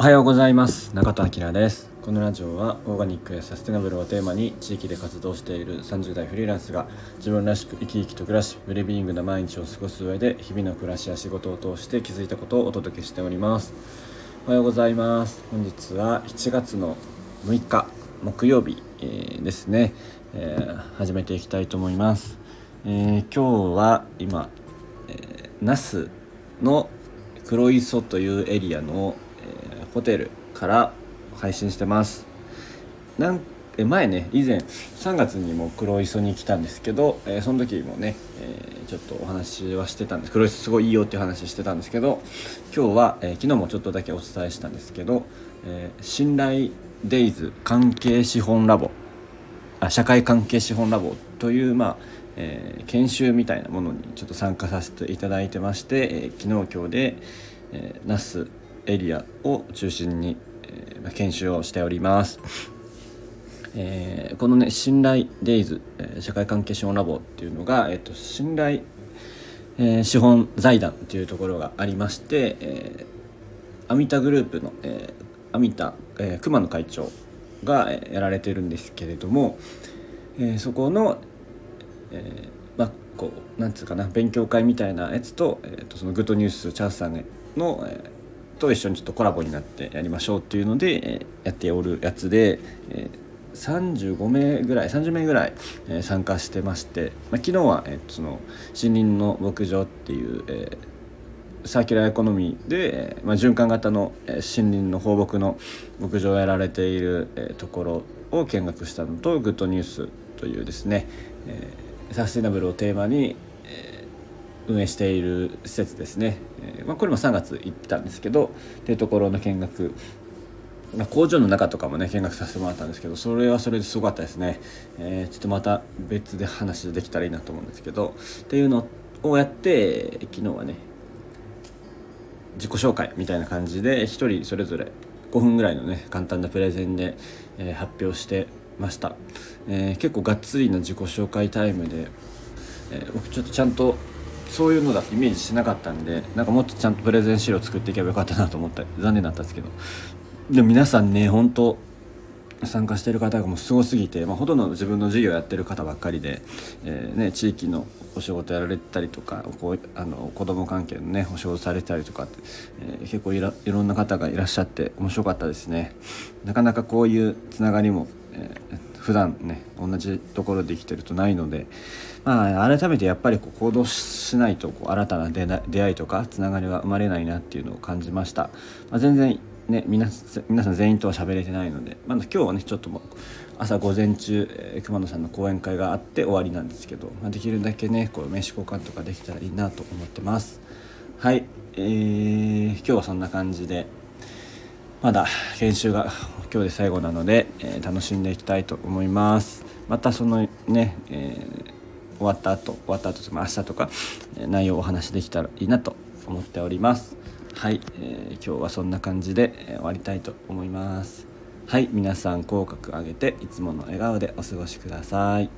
おはようございます。中田明です。このラジオはオーガニックやサステナブルをテーマに地域で活動している30代フリーランスが自分らしく生き生きと暮らしウェルビーイングな毎日を過ごす上で日々の暮らしや仕事を通して気づいたことをお届けしております。おはようございます。本日は7月の6日木曜日、えー、ですね、えー、始めていきたいと思います、えー、今日は今、えー、那須の黒磯というエリアの、ホテルから配信してます。なんえ前ね以前3月にも黒磯に来たんですけど、えー、その時もね、えー、ちょっとお話はしてたんです。黒磯すごいいいよっていう話してたんですけど今日は、えー、昨日もちょっとだけお伝えしたんですけど、え信頼デイズ関係資本ラボあ社会関係資本ラボというまあえ、研修みたいなものにちょっと参加させていただいてまして、え、昨日今日で、えー、那須エリアを中心に、えー、研修をしております。えー、このね信頼デイズ、えー、社会関係資本ラボっていうのが、えーと、信頼、えー、資本財団っていうところがありまして、えー、アミタグループの、えー、アミタ、えー、熊野会長が、えー、やられてるんですけれども、えー、そこの、えー、まあこうなんつうかな勉強会みたいなやつと,、えー、とそのグッドニュースチャンスさんの、えー、と一緒にちょっとコラボになってやりましょうっていうので、え、やっておるやつで、え、35名ぐらい30名ぐらい、え、参加してまして、ま、昨日は、え、その森林の牧場っていう、え、サーキュラーエコノミーで、ま、循環型の、え、森林の放牧の牧場をやられている、ところを見学したのとグッドニュースというですね、え、サステナブルをテーマに、運営している施設ですね、えーまあ、これも3月行ったんですけどっていうところの見学。まあ、工場の中とかもね見学させてもらったんですけどそれはそれですごかったですね、えー、ちょっとまた別で話できたらいいなと思うんですけどっていうのをやって昨日はね自己紹介みたいな感じで1人それぞれ5分ぐらいのね簡単なプレゼンで、えー、発表してました、えー、結構がっつりな自己紹介タイムで、えー、僕ちょっとちゃんとそういうのだってイメージしなかったんでなんかもっとちゃんとプレゼン資料作っていけばよかったなと思った。残念だったんですけど。でも皆さんね本当参加してる方がもうすごすぎて、まあ、ほとんど自分の授業やってる方ばっかりで、えーね、地域のお仕事やられてたりとかこうあの子ども関係のねお仕事されてたりとかって、えー、結構いろんな方がいらっしゃって面白かったですね。なかなかこういうつながりも、えー、普段ね同じところで生きてるとないので、まあ、改めてやっぱりこう行動しないとこう新たな出会いとかつながりは生まれないなっていうのを感じました、まあ、全然ね皆さん全員とは喋れてないので、まだ今日はねちょっとも朝午前中、えー、熊野さんの講演会があって終わりなんですけど、まあ、できるだけねこう名刺交換とかできたらいいなと思ってます。はい。えー、今日はそんな感じでまだ研修が今日で最後なので、えー、楽しんでいきたいと思います。またそのね、えー、終わった後終わった後とか明日とか、え内容をお話しできたらいいなと思っております。はい、えー、今日はそんな感じで、え、終わりたいと思います。はい皆さん口角上げていつもの笑顔でお過ごしください。